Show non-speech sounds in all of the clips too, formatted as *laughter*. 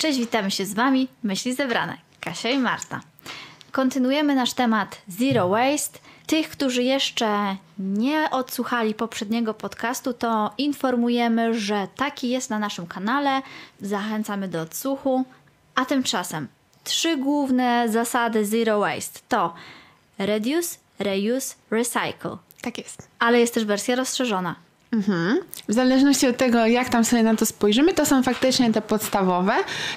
Cześć, witamy się z Wami, myśli zebrane, Kasia i Marta. Kontynuujemy nasz temat Zero Waste. Tych, którzy jeszcze nie odsłuchali poprzedniego podcastu, to informujemy, że taki jest na naszym kanale. Zachęcamy do odsłuchu. A tymczasem trzy główne zasady Zero Waste to Reduce, Reuse, Recycle. Tak jest. Ale jest też wersja rozszerzona. Mhm. W zależności od tego, jak tam sobie na to spojrzymy, to są faktycznie te podstawowe,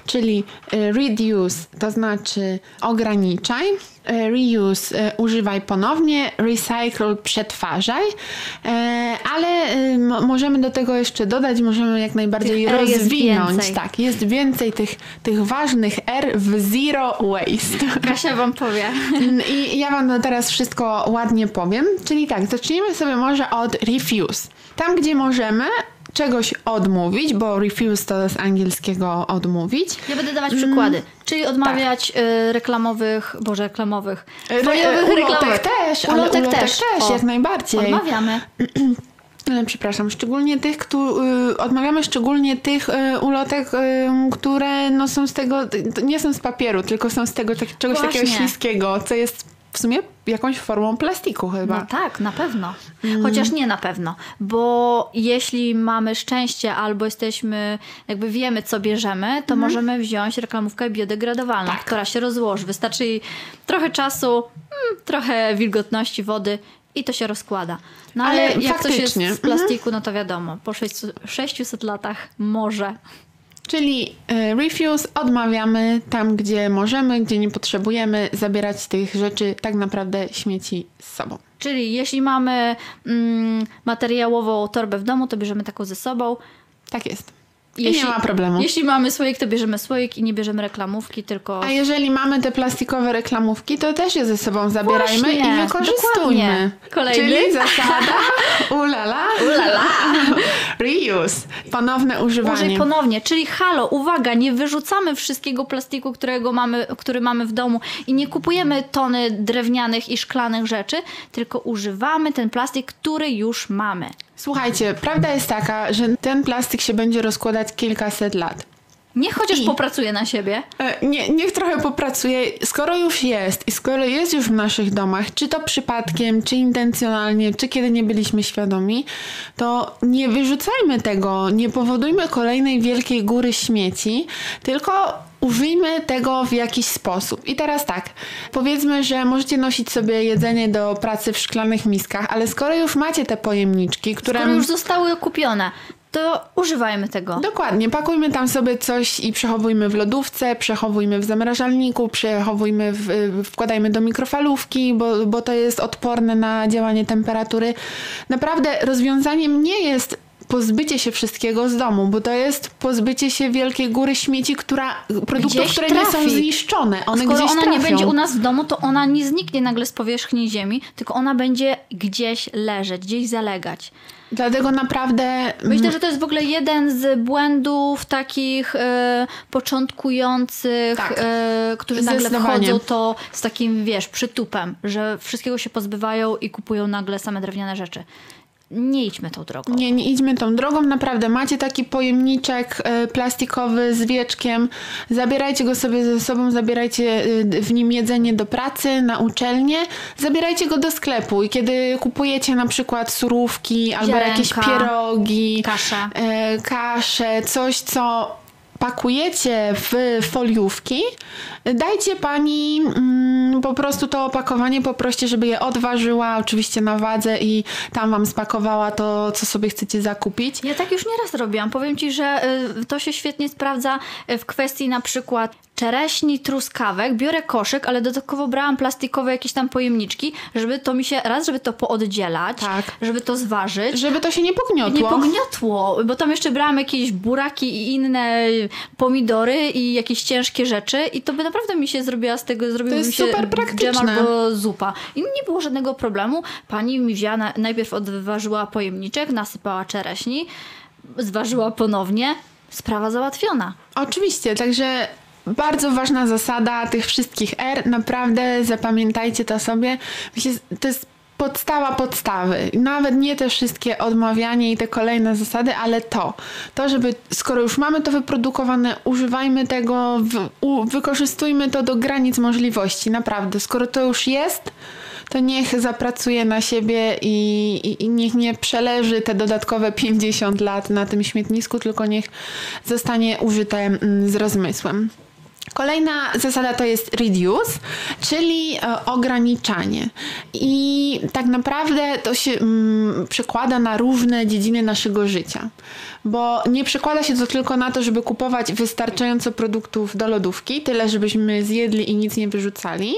czyli e, reduce to znaczy ograniczaj, e, reuse e, używaj ponownie, recycle przetwarzaj, ale możemy do tego jeszcze dodać, możemy jak najbardziej tych rozwinąć. Tak, jest więcej tych, tych ważnych R w zero waste. *laughs* Kasia wam powie. I ja wam teraz wszystko ładnie powiem, czyli tak, zacznijmy sobie może od refuse. Tam, gdzie możemy czegoś odmówić, bo refuse to z angielskiego odmówić. Ja będę dawać przykłady, mm, czyli odmawiać tak. y, reklamowych, boże reklamowych, foliowych Re, reklamowych. też, ale ulotek, ulotek też, też jak najbardziej. Odmawiamy. *clears throat* Przepraszam, szczególnie tych, którzy y, odmawiamy szczególnie tych y, ulotek, które no, są z tego, nie są z papieru, tylko są z tego tak, czegoś Właśnie. takiego śliskiego, co jest w sumie jakąś formą plastiku chyba. No tak, na pewno. Chociaż nie na pewno, bo jeśli mamy szczęście albo jesteśmy, jakby wiemy co bierzemy, to mm. możemy wziąć reklamówkę biodegradowalną, tak. która się rozłoży. Wystarczy jej trochę czasu, mm, trochę wilgotności wody i to się rozkłada. No ale, ale jak coś jest z mhm. plastiku, no to wiadomo, po 600 latach może. Czyli e, refuse odmawiamy tam, gdzie możemy, gdzie nie potrzebujemy zabierać tych rzeczy, tak naprawdę śmieci z sobą. Czyli jeśli mamy mm, materiałową torbę w domu, to bierzemy taką ze sobą. Tak jest. I jeśli, nie ma problemu. Jeśli mamy słoik, to bierzemy słoik i nie bierzemy reklamówki, tylko... A jeżeli mamy te plastikowe reklamówki, to też je ze sobą zabierajmy Właśnie, i wykorzystujmy. Dokładnie. Kolejny? Czyli zasada *laughs* ulala, ulala. *laughs* reuse. Ponowne używanie. Użyj ponownie. Czyli halo, uwaga, nie wyrzucamy wszystkiego plastiku, którego mamy, który mamy w domu i nie kupujemy tony drewnianych i szklanych rzeczy, tylko używamy ten plastik, który już mamy. Słuchajcie, prawda jest taka, że ten plastik się będzie rozkładać kilkaset lat. Niech chociaż I, popracuje na siebie. E, nie, niech trochę popracuje. Skoro już jest i skoro jest już w naszych domach, czy to przypadkiem, czy intencjonalnie, czy kiedy nie byliśmy świadomi, to nie wyrzucajmy tego, nie powodujmy kolejnej wielkiej góry śmieci, tylko użyjmy tego w jakiś sposób. I teraz tak, powiedzmy, że możecie nosić sobie jedzenie do pracy w szklanych miskach, ale skoro już macie te pojemniczki, które... Skoro już zostały kupione, to używajmy tego. Dokładnie. Pakujmy tam sobie coś i przechowujmy w lodówce, przechowujmy w zamrażalniku, przechowujmy, w, wkładajmy do mikrofalówki, bo, bo to jest odporne na działanie temperatury. Naprawdę rozwiązaniem nie jest pozbycie się wszystkiego z domu, bo to jest pozbycie się wielkiej góry śmieci, która, produktów, gdzieś które trafi. nie są zniszczone. One Skoro gdzieś ona trafią. nie będzie u nas w domu, to ona nie zniknie nagle z powierzchni ziemi, tylko ona będzie gdzieś leżeć, gdzieś zalegać. Dlatego naprawdę. Myślę, że to jest w ogóle jeden z błędów takich e, początkujących, tak, e, którzy nagle wchodzą to z takim, wiesz, przytupem, że wszystkiego się pozbywają i kupują nagle same drewniane rzeczy nie idźmy tą drogą. Nie, nie idźmy tą drogą, naprawdę. Macie taki pojemniczek y, plastikowy z wieczkiem, zabierajcie go sobie ze sobą, zabierajcie y, w nim jedzenie do pracy, na uczelnię, zabierajcie go do sklepu i kiedy kupujecie na przykład surówki albo Ziarenka, jakieś pierogi, kaszę. Y, kaszę, coś co pakujecie w foliówki, dajcie pani mm, po prostu to opakowanie, poproście, żeby je odważyła, oczywiście na wadze i tam wam spakowała to, co sobie chcecie zakupić. Ja tak już nieraz robiłam. Powiem ci, że y, to się świetnie sprawdza w kwestii na przykład czereśni, truskawek, biorę koszyk, ale dodatkowo brałam plastikowe jakieś tam pojemniczki, żeby to mi się, raz, żeby to pooddzielać, tak. żeby to zważyć. Żeby to się nie pogniotło. Nie pogniotło, bo tam jeszcze brałam jakieś buraki i inne pomidory i jakieś ciężkie rzeczy i to by naprawdę mi się zrobiła z tego, zrobił mi się dżem albo zupa. I nie było żadnego problemu. Pani mi wzięła, najpierw odważyła pojemniczek, nasypała czereśni, zważyła ponownie, sprawa załatwiona. Oczywiście, także bardzo ważna zasada tych wszystkich R. Naprawdę zapamiętajcie to sobie. To jest podstawa podstawy. Nawet nie te wszystkie odmawianie i te kolejne zasady, ale to. To, żeby skoro już mamy to wyprodukowane, używajmy tego, w, u, wykorzystujmy to do granic możliwości. Naprawdę. Skoro to już jest, to niech zapracuje na siebie i, i, i, niech nie przeleży te dodatkowe 50 lat na tym śmietnisku, tylko niech zostanie użyte mm, z rozmysłem. Kolejna zasada to jest reduce, czyli e, ograniczanie. I tak naprawdę to się mm, przekłada na różne dziedziny naszego życia. Bo nie przekłada się to tylko na to, żeby kupować wystarczająco produktów do lodówki, tyle żebyśmy zjedli i nic nie wyrzucali,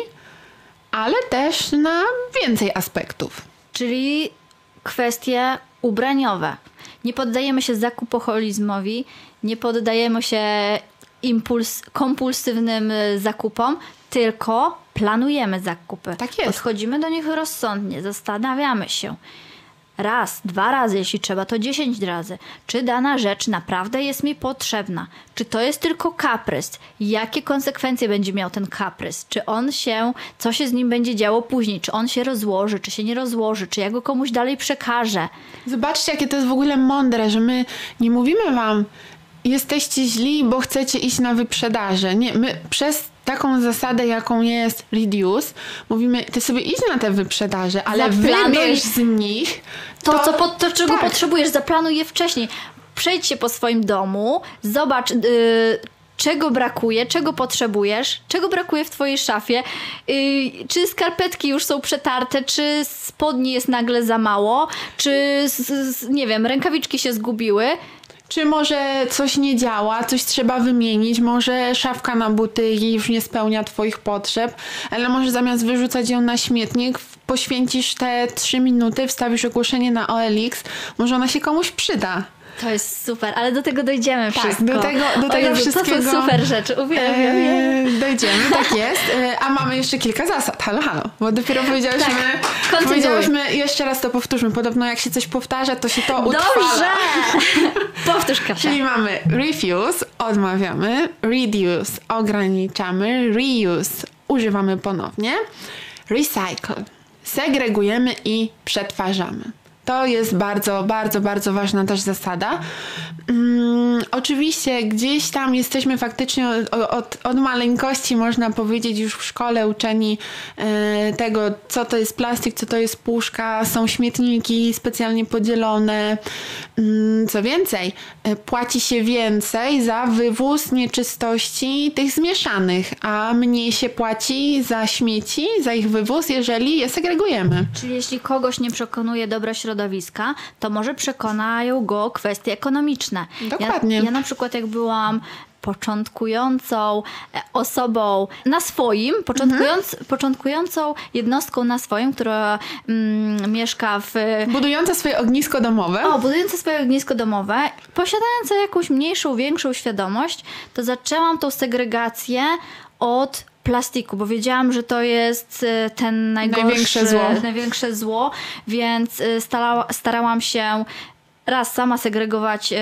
ale też na więcej aspektów. Czyli kwestie ubraniowe. Nie poddajemy się zakupoholizmowi, nie poddajemy się impuls, kompulsywnym y, zakupom, tylko planujemy zakupy. Tak jest. Podchodzimy do nich rozsądnie, zastanawiamy się raz, dwa razy, jeśli trzeba, to dziesięć razy. Czy dana rzecz naprawdę jest mi potrzebna? Czy to jest tylko kaprys? Jakie konsekwencje będzie miał ten kaprys? Czy on się, co się z nim będzie działo później? Czy on się rozłoży, czy się nie rozłoży? Czy ja go komuś dalej przekażę? Zobaczcie, jakie to jest w ogóle mądre, że my nie mówimy wam, jesteście źli, bo chcecie iść na wyprzedaże. Nie, my przez taką zasadę, jaką jest reduce, mówimy, ty sobie idź na te wyprzedaże, ale Zaplanuj wybierz z nich to, to, co, po, to czego tak. potrzebujesz, zaplanuj je wcześniej. Przejdź się po swoim domu, zobacz, yy, czego brakuje, czego potrzebujesz, czego brakuje w twojej szafie, yy, czy skarpetki już są przetarte, czy spodni jest nagle za mało, czy nie wiem, rękawiczki się zgubiły. Czy może coś nie działa, coś trzeba wymienić, może szafka na buty już nie spełnia Twoich potrzeb, ale może zamiast wyrzucać ją na śmietnik, poświęcisz te 3 minuty, wstawisz ogłoszenie na OLX, może ona się komuś przyda. To jest super, ale do tego dojdziemy tak, wszystko. do tego, do tego Jezu, wszystkiego. To są super rzeczy, uwielbiam. E, dojdziemy, tak *laughs* jest. E, a mamy jeszcze kilka zasad. Halo, halo. Bo dopiero powiedziałyśmy, tak, powiedziałyśmy, jeszcze raz to powtórzmy. Podobno jak się coś powtarza, to się to utrwala. Dobrze! *laughs* Powtórz Kasia. Czyli mamy refuse, odmawiamy, reduce, ograniczamy, reuse, używamy ponownie, recycle, segregujemy i przetwarzamy. To jest bardzo, bardzo, bardzo ważna też zasada. Um, oczywiście gdzieś tam jesteśmy faktycznie od, od, od, maleńkości, można powiedzieć, już w szkole uczeni e, tego, co to jest plastik, co to jest puszka, są śmietniki specjalnie podzielone. Um, co więcej, e, płaci się więcej za wywóz nieczystości tych zmieszanych, a mniej się płaci za śmieci, za ich wywóz, jeżeli je segregujemy. Czyli jeśli kogoś nie przekonuje dobra środowiska, środowiska, to może przekonają go kwestie ekonomiczne. Dokładnie. Ja, ja na przykład jak byłam początkującą e, osobą na swoim, początkując, mhm. początkującą jednostką na swoim, która mm, mieszka w... Budująca swoje ognisko domowe. O, budująca swoje ognisko domowe, posiadająca jakąś mniejszą, większą świadomość, to zaczęłam tą segregację od plastiku, bo wiedziałam, że to jest y, ten największe zło, największe zło więc y, starała, starałam się raz sama segregować y,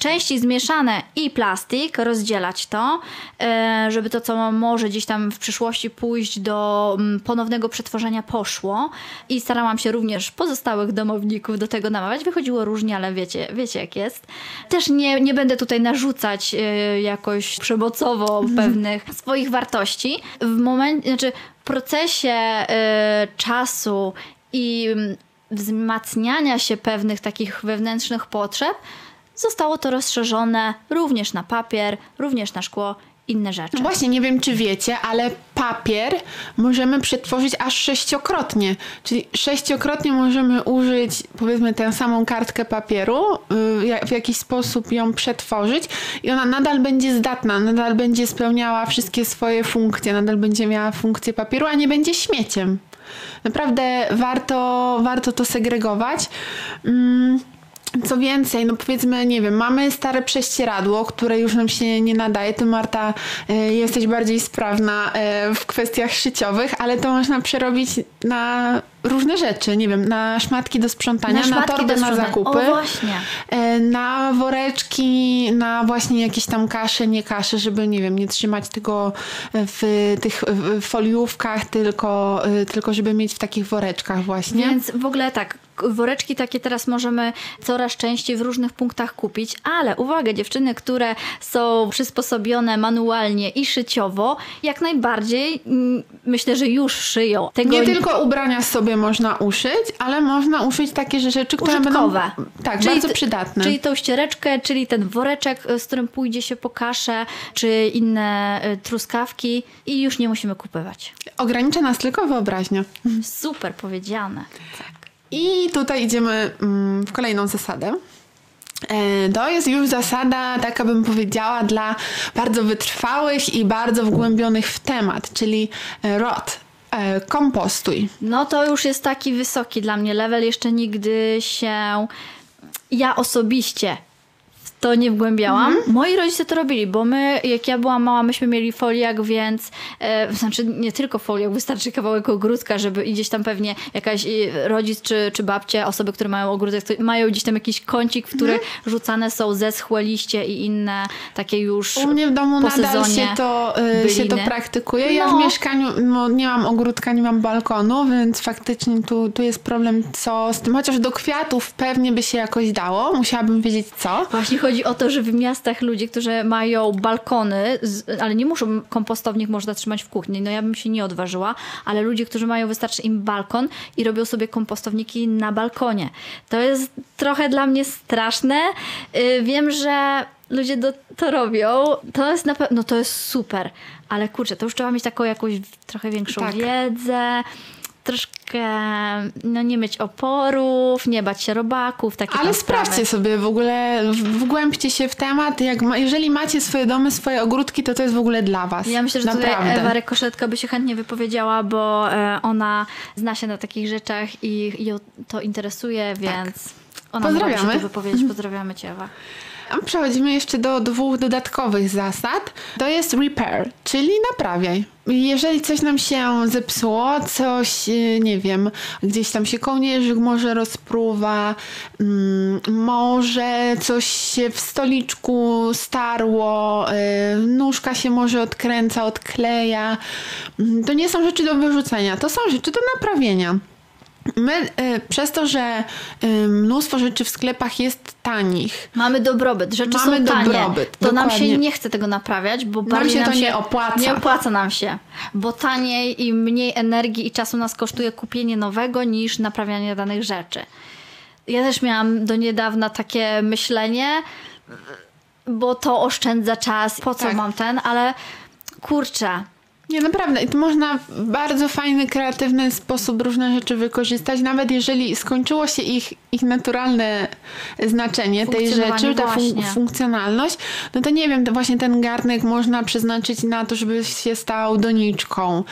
części zmieszane i plastik, rozdzielać to, e, żeby to, co może gdzieś tam w przyszłości pójść do mm, ponownego przetworzenia poszło i starałam się również pozostałych domowników do tego namawiać. Wychodziło różnie, ale wiecie, wiecie jak jest. Też nie, nie będę tutaj narzucać e, jakoś przemocowo *laughs* pewnych swoich wartości. W momencie, znaczy w procesie e, czasu i mm, wzmacniania się pewnych takich wewnętrznych potrzeb, zostało to rozszerzone również na papier, również na szkło inne rzeczy. No właśnie, nie wiem czy wiecie, ale papier możemy przetworzyć aż sześciokrotnie. Czyli sześciokrotnie możemy użyć powiedzmy tę samą kartkę papieru, y, w jakiś sposób ją przetworzyć i ona nadal będzie zdatna, nadal będzie spełniała wszystkie swoje funkcje, nadal będzie miała funkcję papieru, a nie będzie śmieciem. Naprawdę warto, warto to segregować. Mm. Co więcej, no powiedzmy, nie wiem, mamy stare prześcieradło, które już nam się nie nadaje. Ty, Marta, y, jesteś bardziej sprawna y, w kwestiach szyciowych, ale to można przerobić na różne rzeczy, nie wiem, na szmatki do sprzątania, na, na torby na zakupy. Y, na woreczki, na właśnie jakieś tam kasze, nie kasze, żeby, nie wiem, nie trzymać tego w tych foliówkach, tylko, tylko żeby mieć w takich woreczkach właśnie. Więc w ogóle tak, woreczki takie teraz możemy coraz częściej w różnych punktach kupić, ale uwaga, dziewczyny, które są przysposobione manualnie i szyciowo, jak najbardziej mm, myślę, że już szyją. Tego nie tylko ubrania sobie można uszyć, ale można uszyć takie rzeczy, które Użytkowe. będą tak, czyli bardzo przydatne. Czyli tą ściereczkę, czyli ten woreczek, z którym pójdzie się po kaszę, czy inne y, truskawki i już nie musimy kupować. Ogranicza nas tylko wyobraźnia. Super powiedziane. I tutaj idziemy mm, w kolejną zasadę. E, to jest już zasada, taka bym powiedziała, dla bardzo wytrwałych i bardzo wgłębionych w temat, czyli e, rot, e, kompostuj. No to już jest taki wysoki dla mnie level, jeszcze nigdy się ja osobiście to nie wgłębiałam. Mm. Moi rodzice to robili, bo my, jak ja byłam mała, myśmy mieli foliak, więc e, znaczy nie tylko foliak, wystarczy kawałek ogródka, żeby gdzieś tam pewnie jakaś rodzic czy, czy babcia, osoby, które mają ogródek, mają gdzieś tam jakiś kącik, w który mm. rzucane są zeschłe liście i inne takie już U mnie w domu nadal się to, y, się to praktykuje. No. Ja w no. mieszkaniu no, nie mam ogródka, nie mam balkonu, więc faktycznie tu, tu jest problem co z tym. Chociaż do kwiatów pewnie by się jakoś dało. Musiałabym wiedzieć co. Właśnie chodzi o to, że w miastach ludzie, którzy mają balkony, ale nie muszą kompostownik można trzymać w kuchni, no ja bym się nie odważyła, ale ludzie, którzy mają, wystarczy im balkon i robią sobie kompostowniki na balkonie. To jest trochę dla mnie straszne. Y, wiem, że ludzie do, to robią. To jest na pewno, no to jest super, ale kurczę, to już trzeba mieć taką jakąś trochę większą tak. wiedzę troszkę no, nie mieć oporów, nie bać się robaków, takie Ale sprawdźcie sobie w ogóle, wgłębcie się w temat. Jak ma, jeżeli macie swoje domy, swoje ogródki, to to jest w ogóle dla was. Ja myślę, że Naprawdę. tutaj Ewa Rekoszetka by się chętnie wypowiedziała, bo e, ona zna się na takich rzeczach i ją to interesuje, tak. więc tak. ona może się wypowiedzieć. Pozdrawiamy Cię, Ewa. Przechodzimy jeszcze do dwóch dodatkowych zasad. To jest repair, czyli naprawiaj. Jeżeli coś nam się zepsuło, coś, y, nie wiem, gdzieś tam się kołnierzyk może rozpruwa, mm, może coś się w stoliczku starło, y, nóżka się może odkręca, odkleja. Mm, to nie są rzeczy do wyrzucenia, to są rzeczy do naprawienia. My y, przez to, że y, mnóstwo rzeczy w sklepach jest tanich. Mamy dobrobyt, rzeczy mamy są tanie. Dobrobyt, to dokładnie. nam się nie chce tego naprawiać, bo nam się nam to się nie opłaca. Nie opłaca nam się, bo taniej i mniej energii i czasu nas kosztuje kupienie nowego niż naprawianie danych rzeczy. Ja też miałam do niedawna takie myślenie, bo to oszczędza czas, po co tak. mam ten, ale kurczę, nie, naprawdę. I tu można w bardzo fajny, kreatywny sposób różne rzeczy wykorzystać, nawet jeżeli skończyło się ich, ich naturalne znaczenie tej rzeczy, ta fun funkcjonalność, no to nie wiem, to właśnie ten garnek można przeznaczyć na to, żeby się stał doniczką.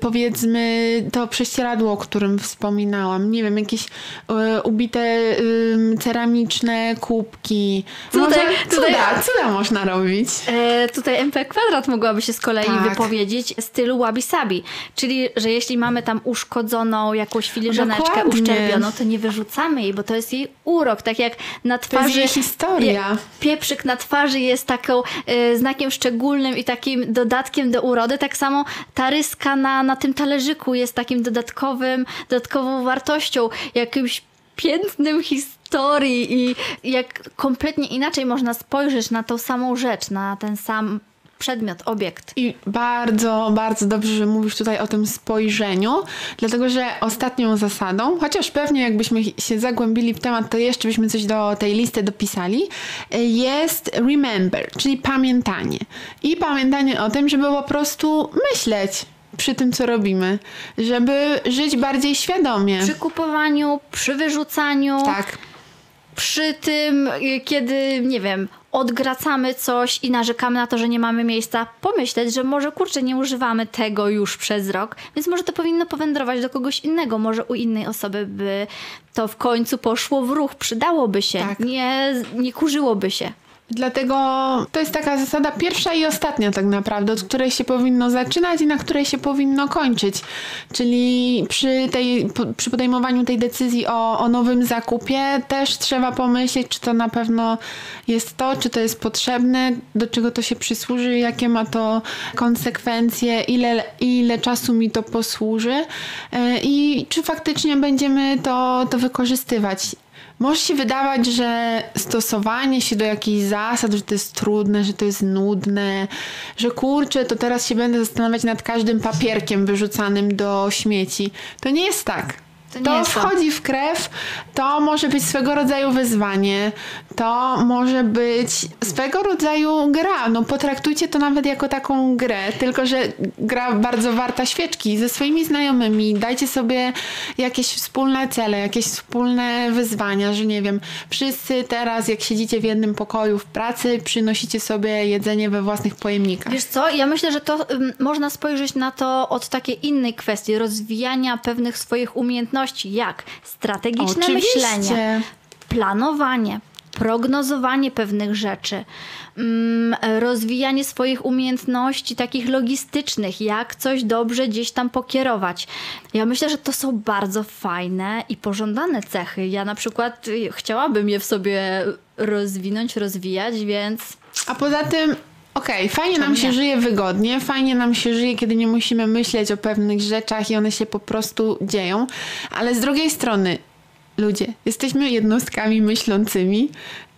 Powiedzmy to prześcieradło, o którym wspominałam. Nie wiem, jakieś y, ubite y, ceramiczne kubki. Tutaj, Może cuda, tutaj, cuda można robić. E, tutaj MP kwadrat mogłaby się z kolei tak. wypowiedzieć powiedzieć, stylu wabi-sabi. Czyli, że jeśli mamy tam uszkodzoną jakąś filiżaneczkę, uszczerbioną, to nie wyrzucamy jej, bo to jest jej urok. Tak jak na twarzy... To jest historia. Pieprzyk na twarzy jest taką y, znakiem szczególnym i takim dodatkiem do urody, tak samo ta ryska na, na tym talerzyku jest takim dodatkowym, dodatkową wartością, jakimś piętnym historii i jak kompletnie inaczej można spojrzeć na tą samą rzecz, na ten sam przedmiot, obiekt. I bardzo, bardzo dobrze, że mówisz tutaj o tym spojrzeniu, dlatego że ostatnią zasadą, chociaż pewnie jakbyśmy się zagłębili w temat, to jeszcze byśmy coś do tej listy dopisali, jest remember, czyli pamiętanie. I pamiętanie o tym, żeby po prostu myśleć przy tym, co robimy, żeby żyć bardziej świadomie. Przy kupowaniu, przy wyrzucaniu. Tak przy tym, kiedy, nie wiem, odgracamy coś i narzekamy na to, że nie mamy miejsca, pomyśleć, że może kurczę, nie używamy tego już przez rok, więc może to powinno powędrować do kogoś innego, może u innej osoby by to w końcu poszło w ruch, przydałoby się, Tak. nie, nie kurzyłoby się. Dlatego to jest taka zasada pierwsza i ostatnia tak naprawdę, od której się powinno zaczynać i na której się powinno kończyć. Czyli przy, tej, przy podejmowaniu tej decyzji o, o nowym zakupie też trzeba pomyśleć, czy to na pewno jest to, czy to jest potrzebne, do czego to się przysłuży, jakie ma to konsekwencje, ile, ile czasu mi to posłuży e, i czy faktycznie będziemy to, to wykorzystywać. Może się wydawać, że stosowanie się do jakichś zasad, że to jest trudne, że to jest nudne, że kurczę, to teraz się będę zastanawiać nad każdym papierkiem wyrzucanym do śmieci. To nie jest tak. To To, wchodzi w krew, to może być swego rodzaju wyzwanie, to może być swego rodzaju gra. No potraktujcie to nawet jako taką grę, tylko że gra bardzo warta świeczki ze swoimi znajomymi. Dajcie sobie jakieś wspólne cele, jakieś wspólne wyzwania, że nie wiem, wszyscy teraz jak siedzicie w jednym pokoju w pracy, przynosicie sobie jedzenie we własnych pojemnikach. Wiesz co, ja myślę, że to ym, można spojrzeć na to od takiej innej kwestii, rozwijania pewnych swoich umiejętności, jak strategiczne Oczywiście. myślenie, planowanie, prognozowanie pewnych rzeczy, ym, rozwijanie swoich umiejętności takich logistycznych, jak coś dobrze gdzieś tam pokierować. Ja myślę, że to są bardzo fajne i pożądane cechy. Ja na przykład y, chciałabym je w sobie rozwinąć, rozwijać, więc A poza tym, okej, fajnie Czemu nam się nie? żyje wygodnie, fajnie nam się żyje, kiedy nie musimy myśleć o pewnych rzeczach i one się po prostu dzieją, ale z drugiej strony, ludzie, jesteśmy jednostkami myślącymi.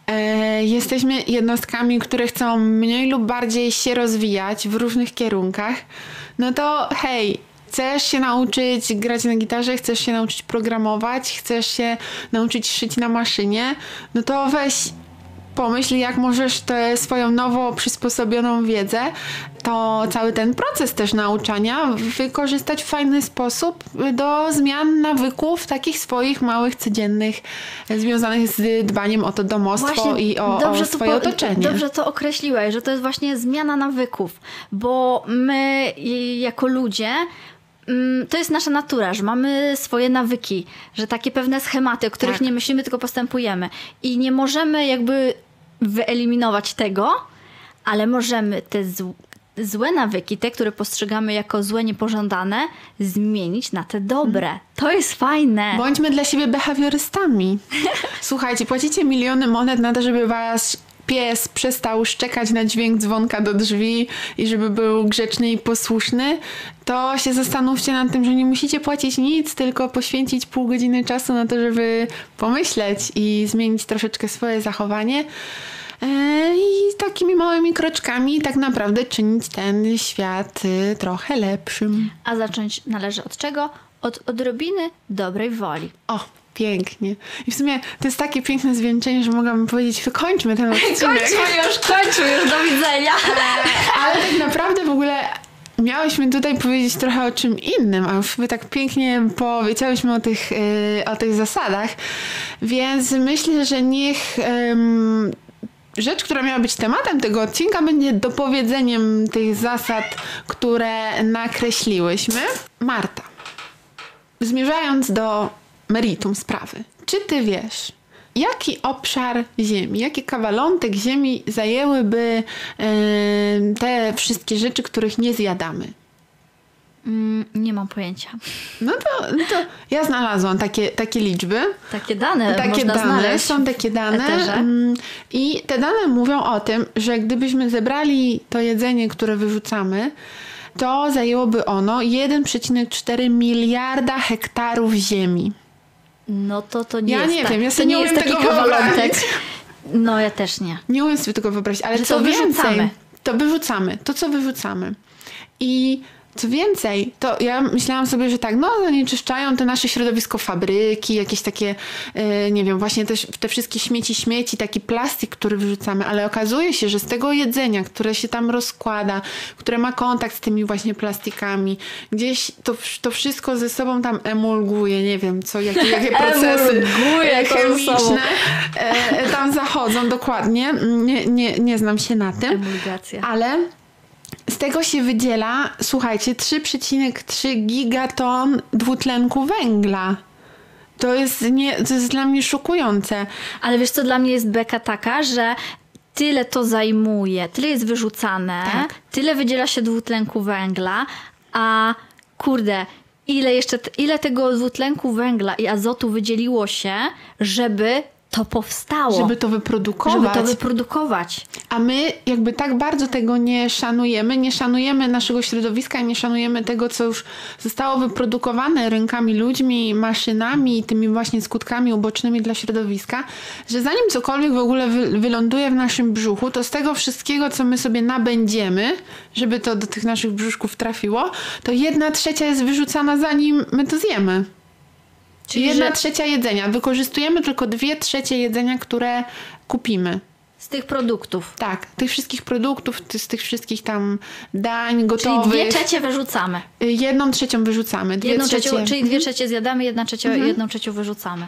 E, jesteśmy jednostkami, które chcą mniej lub bardziej się rozwijać w różnych kierunkach. No to hej, chcesz się nauczyć grać na gitarze, chcesz się nauczyć programować, chcesz się nauczyć szyć na maszynie, no to weź pomyśl, jak możesz tę swoją nowo przysposobioną wiedzę, to cały ten proces też nauczania wykorzystać w fajny sposób do zmian nawyków takich swoich małych, codziennych, związanych z dbaniem o to domostwo i o, o swoje po- otoczenie. Dobrze to określiłeś, że to jest właśnie zmiana nawyków, bo my jako ludzie to jest nasza natura, że mamy swoje nawyki, że takie pewne schematy, o których Tak. nie myślimy, tylko postępujemy. I nie możemy jakby wyeliminować tego, ale możemy te zł- złe nawyki, te, które postrzegamy jako złe, niepożądane, zmienić na te dobre. To jest fajne. Bądźmy dla siebie behawiorystami. *laughs* Słuchajcie, płacicie miliony monet na to, żeby was pies przestał szczekać na dźwięk dzwonka do drzwi i żeby był grzeczny i posłuszny, to się zastanówcie nad tym, że nie musicie płacić nic, tylko poświęcić pół godziny czasu na to, żeby pomyśleć i zmienić troszeczkę swoje zachowanie. E, I takimi małymi kroczkami tak naprawdę czynić ten świat y, trochę lepszym. A zacząć należy od czego? Od odrobiny dobrej woli. O, pięknie. I w sumie to jest takie piękne zwieńczenie, że mogłabym powiedzieć, wykończmy ten odcinek. *laughs* już, kończmy już, do widzenia. *laughs* Ale tak naprawdę w ogóle miałyśmy tutaj powiedzieć trochę o czym innym, a już tak pięknie powiedziałyśmy o tych, yy, o tych zasadach, więc myślę, że niech rzecz, która miała być tematem tego odcinka, będzie dopowiedzeniem tych zasad, które nakreśliłyśmy. Marta, zmierzając do meritum sprawy, czy ty wiesz, jaki obszar ziemi, jaki kawalątek ziemi zajęłyby em, te wszystkie rzeczy, których nie zjadamy? Mm, nie mam pojęcia. No to, to ja znalazłam takie, takie liczby. Takie dane Takie można dane, znaleźć. są takie dane. mm, I te dane mówią o tym, że gdybyśmy zebrali to jedzenie, które wyrzucamy, to zajęłoby ono 1,4 miliarda hektarów ziemi. No to to nie Ja jest nie tak. wiem, ja to nie nie jest taki tego kawalątek. wyobrazić. No ja też nie. Nie umiem sobie tego wyobrazić, ale Że co to więcej, wyrzucamy. to wyrzucamy, to co wyrzucamy. I Co więcej, to ja myślałam sobie, że tak, no zanieczyszczają te nasze środowisko fabryki, jakieś takie, e, nie wiem, właśnie też te wszystkie śmieci, śmieci, taki plastik, który wyrzucamy, ale okazuje się, że z tego jedzenia, które się tam rozkłada, które ma kontakt z tymi właśnie plastikami, gdzieś to, to wszystko ze sobą tam emulguje, nie wiem, co, jakie, jakie *laughs* procesy to chemiczne e, tam zachodzą dokładnie. Nie, nie, nie znam się na tym. Emulgacja. Ale z tego się wydziela, słuchajcie, 3,3 gigaton dwutlenku węgla. To jest, nie, to jest dla mnie szokujące. Ale wiesz co, dla mnie jest beka taka, że tyle to zajmuje, tyle jest wyrzucane, Tak. tyle wydziela się dwutlenku węgla, a kurde, ile jeszcze, ile tego dwutlenku węgla i azotu wydzieliło się, żeby to powstało. Żeby to wyprodukować. żeby to wyprodukować. A my jakby tak bardzo tego nie szanujemy, nie szanujemy naszego środowiska, nie szanujemy tego, co już zostało wyprodukowane rękami ludźmi, maszynami i tymi właśnie skutkami ubocznymi dla środowiska, że zanim cokolwiek w ogóle wy, wyląduje w naszym brzuchu, to z tego wszystkiego, co my sobie nabędziemy, żeby to do tych naszych brzuszków trafiło, to jedna trzecia jest wyrzucana zanim my to zjemy. Czyli, jedna że trzecia jedzenia. Wykorzystujemy tylko dwie trzecie jedzenia, które kupimy. z tych produktów. Tak, tych wszystkich produktów, z tych wszystkich tam dań Czyli gotowych. dwie trzecie wyrzucamy. y, Jedną trzecią wyrzucamy. Dwie Jedną trzecie. trzecią, czyli dwie trzecie zjadamy, jedna trzecia, Mhm. jedną trzecią wyrzucamy.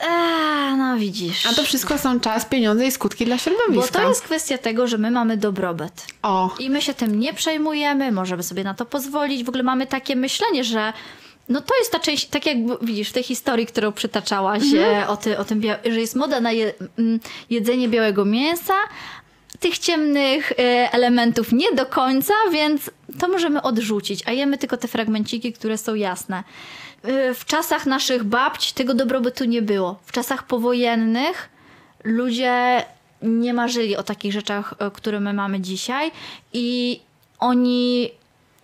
Eee, no widzisz. A to wszystko są czas, pieniądze i skutki dla Bo środowiska. to jest kwestia tego, że my mamy dobrobyt. O, I my się tym nie przejmujemy, możemy sobie na to pozwolić. W ogóle mamy takie myślenie, że no to jest ta część, tak jak widzisz w tej historii, którą przytaczałaś e, o, ty, o tym, że jest moda na je, mm, jedzenie białego mięsa, tych ciemnych e, elementów nie do końca, więc to możemy odrzucić, a jemy tylko te fragmenciki, które są jasne. E, W czasach naszych babć tego dobrobytu nie było. W czasach powojennych ludzie nie marzyli o takich rzeczach, które my mamy dzisiaj i oni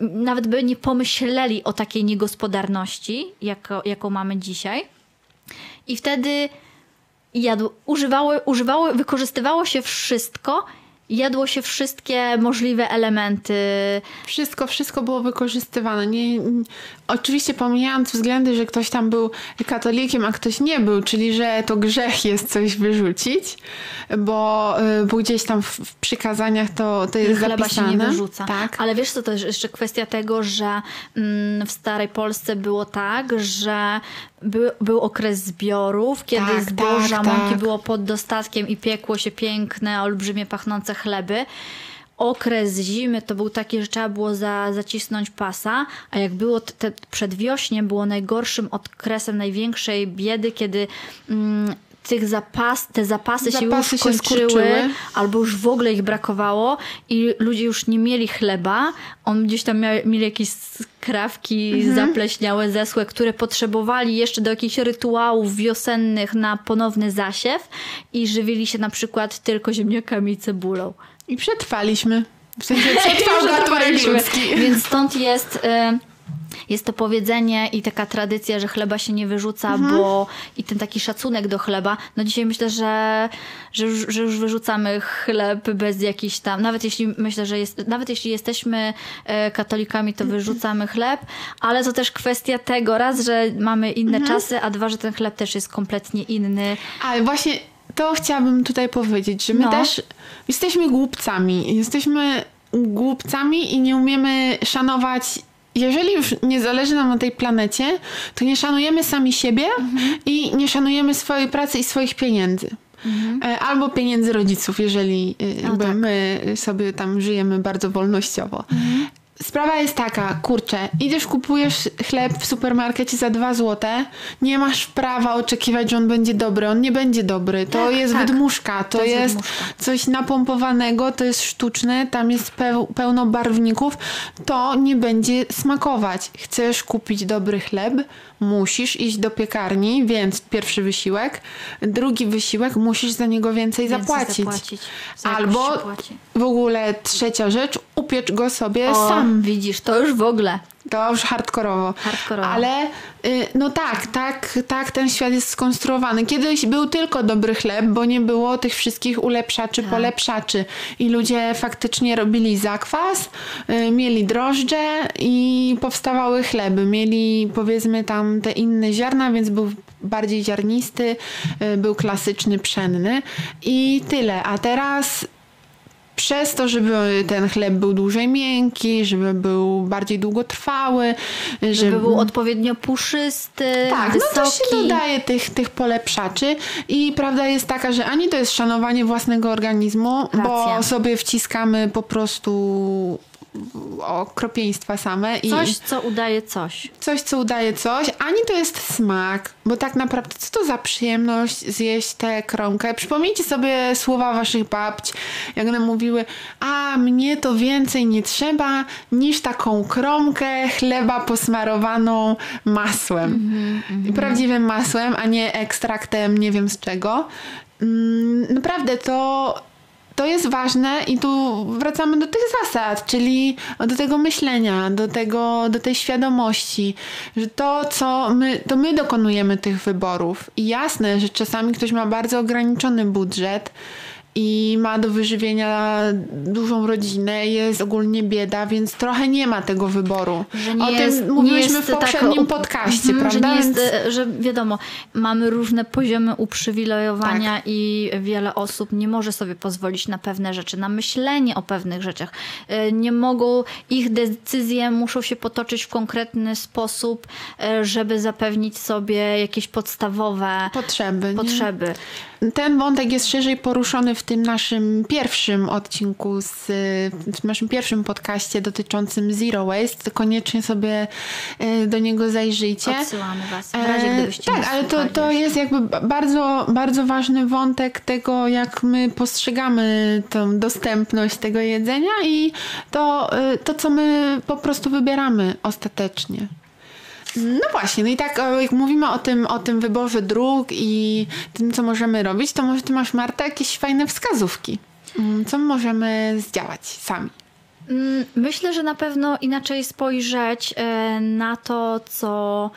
nawet by nie pomyśleli o takiej niegospodarności, jako, jaką mamy dzisiaj. I wtedy jadł, używało, wykorzystywało się wszystko, jadło się wszystkie możliwe elementy. wszystko, wszystko było wykorzystywane. Nie, nie, oczywiście pomijając względy, że ktoś tam był katolikiem, a ktoś nie był, czyli że to grzech jest coś wyrzucić, bo, y, bo gdzieś tam w, w przykazaniach to, to jest chleba zapisane. się nie wyrzuca. Tak. Ale wiesz co, to jest jeszcze kwestia tego, że mm, w starej Polsce było tak, że był, był okres zbiorów, kiedy Tak, zboża, tak, mąki tak. było pod dostatkiem i piekło się piękne, olbrzymie, pachnące chleby. Okres zimy to był taki, że trzeba było za, zacisnąć pasa, a jak było te, te przedwiośnie, było najgorszym okresem największej biedy, kiedy mm, tych zapas, te zapasy, się Zapasy już się kończyły, skurczyły. albo już w ogóle ich brakowało i ludzie już nie mieli chleba. On gdzieś tam miał, mieli jakieś skrawki Mhm. zapleśniałe, zesłe, które potrzebowali jeszcze do jakichś rytuałów wiosennych na ponowny zasiew i żywili się na przykład tylko ziemniakami i cebulą. I przetrwaliśmy. W sensie *laughs* przetrwał gatunek ludzki. Więc stąd jest... Y- jest to powiedzenie i taka tradycja, że chleba się nie wyrzuca, Mhm. bo i ten taki szacunek do chleba. No dzisiaj myślę, że, że, już, że już wyrzucamy chleb bez jakichś tam, nawet jeśli myślę, że jest, nawet jeśli jesteśmy e, katolikami, to wyrzucamy chleb, ale to też kwestia tego, raz, że mamy inne Mhm. czasy, a dwa, że ten chleb też jest kompletnie inny. Ale właśnie to chciałabym tutaj powiedzieć, że my No. też jesteśmy głupcami. Jesteśmy głupcami i nie umiemy szanować. Jeżeli już nie zależy nam na tej planecie, to nie szanujemy sami siebie i nie szanujemy swojej pracy i swoich pieniędzy. E, Albo pieniędzy rodziców, jeżeli e, jakby tak. my sobie tam żyjemy bardzo wolnościowo. Sprawa jest taka, kurczę, idziesz, kupujesz chleb w supermarkecie za 2 złote, nie masz prawa oczekiwać, że on będzie dobry. On nie będzie dobry. To Tak, jest tak. wydmuszka, to, To jest jest, wydmuszka. coś napompowanego, to jest sztuczne, tam jest peł, pełno barwników. To nie będzie smakować. Chcesz kupić dobry chleb, musisz iść do piekarni, więc pierwszy wysiłek. Drugi wysiłek, musisz za niego więcej, Więcej zapłacić. zapłacić. Za Albo w ogóle trzecia rzecz, upiecz go sobie O, sam. Widzisz, to już w ogóle. To już hardkorowo. Hardkorowo. Ale y, no tak, tak, tak ten świat jest skonstruowany. Kiedyś był tylko dobry chleb, bo nie było tych wszystkich ulepszaczy, Tak. polepszaczy. I ludzie faktycznie robili zakwas, y, mieli drożdże i powstawały chleby. Mieli powiedzmy tam te inne ziarna, więc był bardziej ziarnisty, y, był klasyczny, pszenny i tyle. A teraz przez to, żeby ten chleb był dłużej miękki, żeby był bardziej długotrwały, żeby, Żeby był odpowiednio puszysty, tak, wysoki. no to się dodaje tych, tych polepszaczy i prawda jest taka, że ani to jest szanowanie własnego organizmu, Racja. bo sobie wciskamy po prostu okropieństwa same i Coś, co udaje coś. coś, co udaje coś, ani to jest smak, bo tak naprawdę co to za przyjemność zjeść tę kromkę? Przypomnijcie sobie słowa waszych babć, jak one mówiły, a mnie to więcej nie trzeba niż taką kromkę chleba posmarowaną masłem. Prawdziwym masłem, a nie ekstraktem nie wiem z czego. Mm, Naprawdę to to jest ważne i tu wracamy do tych zasad, czyli do tego myślenia, do, tego, do tej świadomości, że to, co my, to my dokonujemy tych wyborów. I jasne, że czasami ktoś ma bardzo ograniczony budżet i ma do wyżywienia dużą rodzinę, jest ogólnie bieda, więc trochę nie ma tego wyboru. Że nie o jest, tym jest w poprzednim tak, podcaście, Mhm, prawda? Że, nie jest, Więc- że wiadomo, mamy różne poziomy uprzywilejowania Tak. i wiele osób nie może sobie pozwolić na pewne rzeczy, na myślenie o pewnych rzeczach. E, Nie mogą, ich decyzje muszą się potoczyć w konkretny sposób, e, żeby zapewnić sobie jakieś podstawowe Potrzeby. nie? Ten wątek jest szerzej poruszony w tym naszym pierwszym odcinku, z, w naszym pierwszym podcaście dotyczącym Zero Waste. Koniecznie sobie e, do niego zajrzyjcie. Odsyłamy was, w razie E, gdybyście nie tak, ale to, to jest jakby ba- bardzo, bardzo ważny wątek tego, jak my postrzegamy tą dostępność tego jedzenia i to, e, to co my po prostu wybieramy ostatecznie. No właśnie, no i tak e, jak mówimy o tym, o tym wyborze dróg i tym, co możemy robić, to może ty masz, Marta, jakieś fajne wskazówki. Mm, Co możemy zdziałać sami? Mm, Myślę, że na pewno inaczej spojrzeć e, na to, co,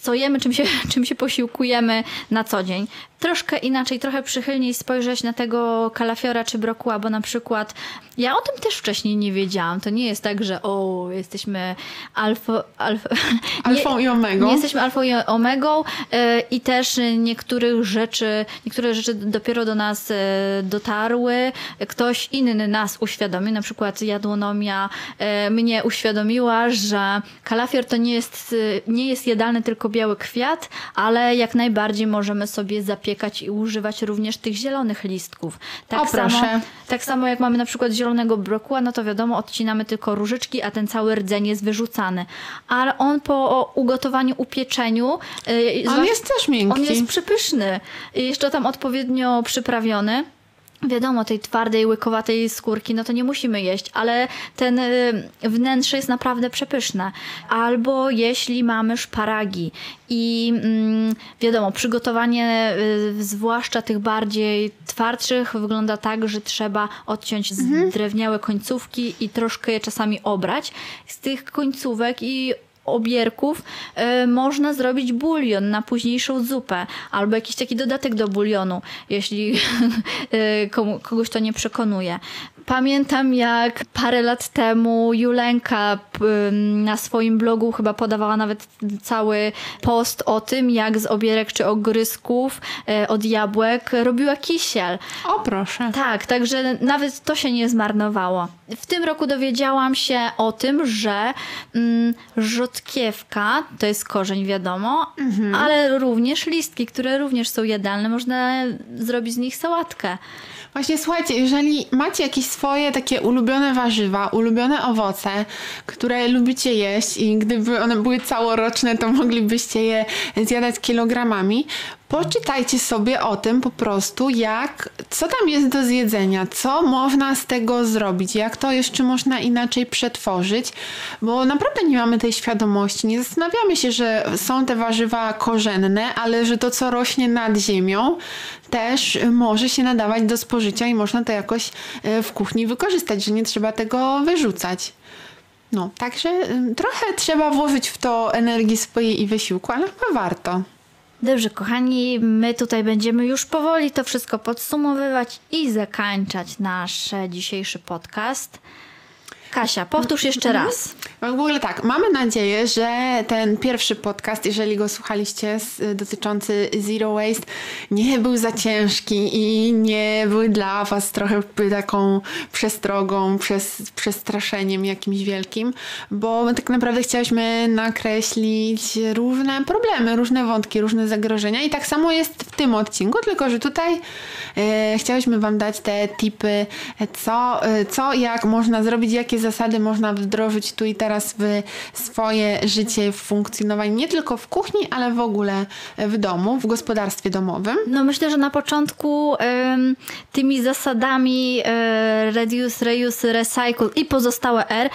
co jemy, czym się, *laughs* czym się posiłkujemy na co dzień. Troszkę inaczej, trochę przychylniej spojrzeć na tego kalafiora czy brokuła, bo na przykład ja o tym też wcześniej nie wiedziałam. To nie jest tak, że o, jesteśmy alfa *laughs* nie- Alfą i omegą. Nie jesteśmy alfą i omegą e, i też niektórych rzeczy, niektóre rzeczy dopiero do nas e, dotarły. Ktoś inny nas uświadomił, na przykład jadłonomia e, mnie uświadomiła, że kalafior to nie jest, nie jest jadalny tylko biały kwiat, ale jak najbardziej możemy sobie zapiekać i używać również tych zielonych listków. Tak O, samo, proszę. tak samo jak mamy na przykład zielonego brokuła, no to wiadomo, odcinamy tylko różyczki, a ten cały rdzeń jest wyrzucany. Ale on po ugotowaniu, upieczeniu... yy, On jest też miękki. On jest przepyszny. Jeszcze tam odpowiednio przyprawiony. Wiadomo, tej twardej, łykowatej skórki, no to nie musimy jeść, ale ten y, wnętrze jest naprawdę przepyszne. Albo jeśli mamy szparagi i mm, wiadomo, przygotowanie y, zwłaszcza tych bardziej twardszych wygląda tak, że trzeba odciąć zdrewniałe końcówki i troszkę je czasami obrać. Z tych końcówek i obierków y, można zrobić bulion na późniejszą zupę albo jakiś taki dodatek do bulionu, jeśli y, *laughs* komu, kogoś to nie przekonuje. Pamiętam, jak parę lat temu Julenka na swoim blogu chyba podawała nawet cały post o tym, jak z obierek czy ogryzków y, od jabłek robiła kisiel. O proszę. Tak, także nawet to się nie zmarnowało. W tym roku dowiedziałam się o tym, że mm, rzodkiewka to jest korzeń, wiadomo, ale również listki, które również są jadalne. Można zrobić z nich sałatkę. Właśnie słuchajcie, jeżeli macie jakieś swoje takie ulubione warzywa, ulubione owoce, które lubicie jeść i gdyby one były całoroczne, to moglibyście je zjadać kilogramami, poczytajcie sobie o tym po prostu, jak, co tam jest do zjedzenia, co można z tego zrobić, jak to jeszcze można inaczej przetworzyć, bo naprawdę nie mamy tej świadomości, nie zastanawiamy się, że są te warzywa korzenne, ale że to, co rośnie nad ziemią, też może się nadawać do spożycia i można to jakoś e, w kuchni wykorzystać, że nie trzeba tego wyrzucać. No, także trochę trzeba włożyć w to energii swojej i wysiłku, ale chyba warto. Dobrze, kochani, my tutaj będziemy już powoli to wszystko podsumowywać i zakończać nasz dzisiejszy podcast. Kasia, powtórz jeszcze raz. W ogóle tak, mamy nadzieję, że ten pierwszy podcast, jeżeli go słuchaliście, dotyczący Zero Waste, nie był za ciężki i nie był dla Was trochę taką przestrogą, przez, przestraszeniem jakimś wielkim, bo my tak naprawdę chcieliśmy nakreślić różne problemy, różne wątki, różne zagrożenia i tak samo jest w tym odcinku, tylko że tutaj e, chcieliśmy Wam dać te tipy, co, e, co jak można zrobić, jakie zasady można wdrożyć tu i teraz w swoje życie, w funkcjonowanie nie tylko w kuchni, ale w ogóle w domu, w gospodarstwie domowym. No myślę, że na początku ym, tymi zasadami y, reduce, reuse, recycle i pozostałe R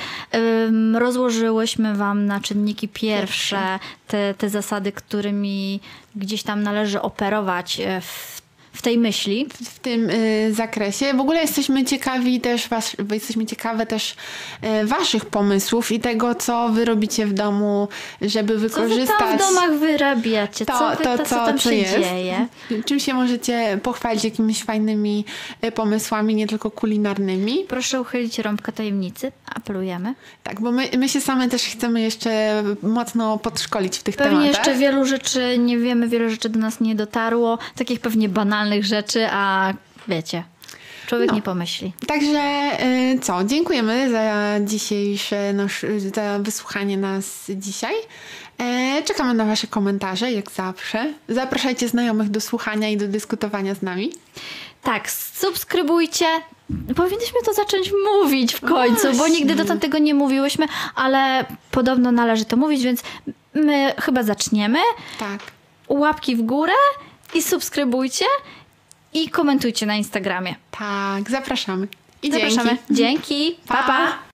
rozłożyłyśmy Wam na czynniki pierwsze te, te zasady, którymi gdzieś tam należy operować y, w w tej myśli. W, w tym y, zakresie. W ogóle jesteśmy ciekawi też, was, jesteśmy ciekawe też y, waszych pomysłów i tego, co wy robicie w domu, żeby wykorzystać... Co wy tam w domach wyrabiacie? To, co, wy, to, to, co tam co się jest. dzieje? *laughs* Czym się możecie pochwalić jakimiś fajnymi y, pomysłami, nie tylko kulinarnymi? Proszę uchylić rąbkę tajemnicy. Apelujemy. Tak, bo my, my się same też chcemy jeszcze mocno podszkolić w tych Pewnie tematach. jeszcze wielu rzeczy nie wiemy, wiele rzeczy do nas nie dotarło. Takich pewnie banalnych rzeczy, a wiecie, człowiek No. nie pomyśli. Także y, co, dziękujemy za dzisiejsze, nasz, za wysłuchanie nas dzisiaj. E, Czekamy na Wasze komentarze, jak zawsze. Zapraszajcie znajomych do słuchania i do dyskutowania z nami. Tak, subskrybujcie. Powinniśmy to zacząć mówić w końcu, bo Właśnie. nigdy dotąd tego nie mówiłyśmy, ale podobno należy to mówić, więc my chyba zaczniemy. Tak. Łapki w górę i subskrybujcie i komentujcie na Instagramie. Tak, zapraszamy. I Zapraszamy. dzięki. Dzięki. Pa, pa.